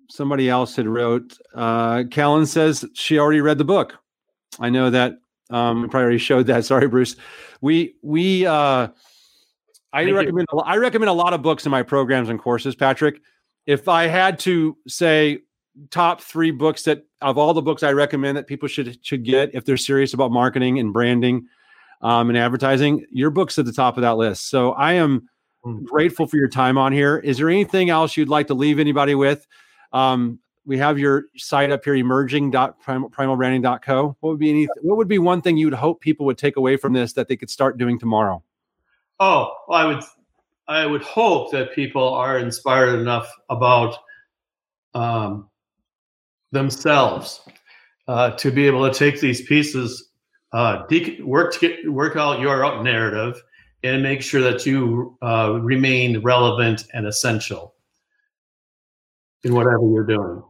somebody else had wrote. Uh, Callan says she already read the book. I know that. Um, I probably already showed that. Sorry, Bruce. We we. Uh, I Thank recommend. You. I recommend a lot of books in my programs and courses, Patrick. If I had to say top three books that of all the books I recommend that people should should get if they're serious about marketing and branding um, and advertising. Your book's at the top of that list. So I am hmm. grateful for your time on here. Is there anything else you'd like to leave anybody with? Um, we have your site up here, emerging.primalbranding.co. What would be any, what would be one thing you would hope people would take away from this that they could start doing tomorrow? Oh, well, I would I would hope that people are inspired enough about um, themselves uh, to be able to take these pieces, uh, de- work to get, work out your narrative, and make sure that you uh, remain relevant and essential in whatever you're doing.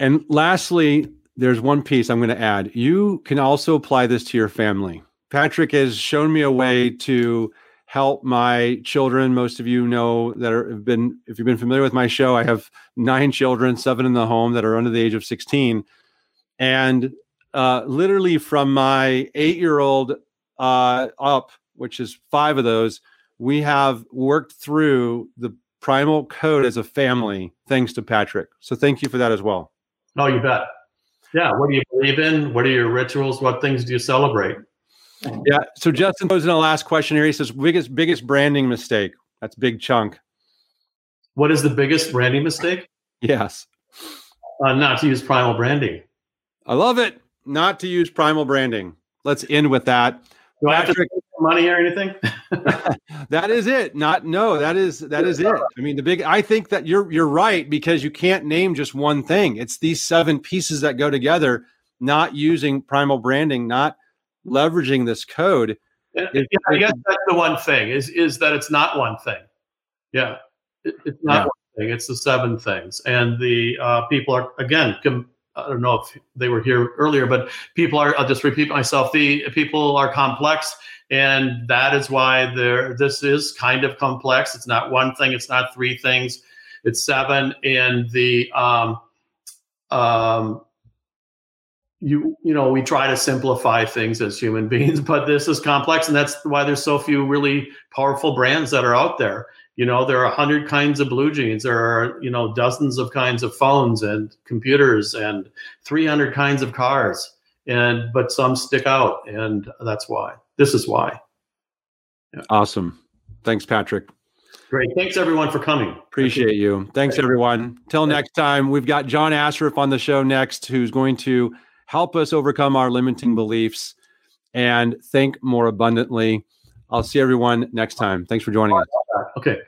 And lastly, there's one piece I'm going to add. You can also apply this to your family. Patrick has shown me a way to help my children. Most of you know that are, have been, if you've been familiar with my show, I have nine children, seven in the home that are under the age of 16. And uh, literally from my eight year old uh, up, which is five of those, we have worked through the primal code as a family, thanks to Patrick. So thank you for that as well. No, you bet. Yeah. What do you believe in? What are your rituals? What things do you celebrate? Yeah. So Justin goes in the last question here. He says, biggest biggest branding mistake. That's big chunk. What is the biggest branding mistake? Yes. Uh, not to use primal branding. I love it. Not to use primal branding. Let's end with that. Do I have to money or anything? that is it. Not no. That is that is it. I mean, the big. I think that you're you're right because you can't name just one thing. It's these seven pieces that go together. Not using primal branding, not leveraging this code. yeah, I guess that's the one thing is is that it's not one thing. Yeah, it, it's not yeah. one thing. It's the seven things, and the uh, people are again. Com- I don't know if they were here earlier, but people are. I'll just repeat myself. The people are complex, and that is why there. This is kind of complex. It's not one thing. It's not three things. It's seven, and the um, um, you you know we try to simplify things as human beings but this is complex and that's why there's so few really powerful brands that are out there you know there are a hundred kinds of blue jeans there are you know dozens of kinds of phones and computers and 300 kinds of cars and but some stick out and that's why this is why yeah. awesome thanks patrick Great. Thanks everyone for coming. Appreciate you. Thanks everyone. Till next time, we've got John Assaraf on the show next, who's going to help us overcome our limiting beliefs and think more abundantly. I'll see everyone next time. Thanks for joining us. Okay.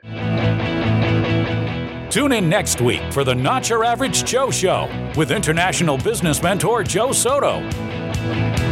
Tune in next week for the Not Your Average Joe Show with international business mentor Joe Soto.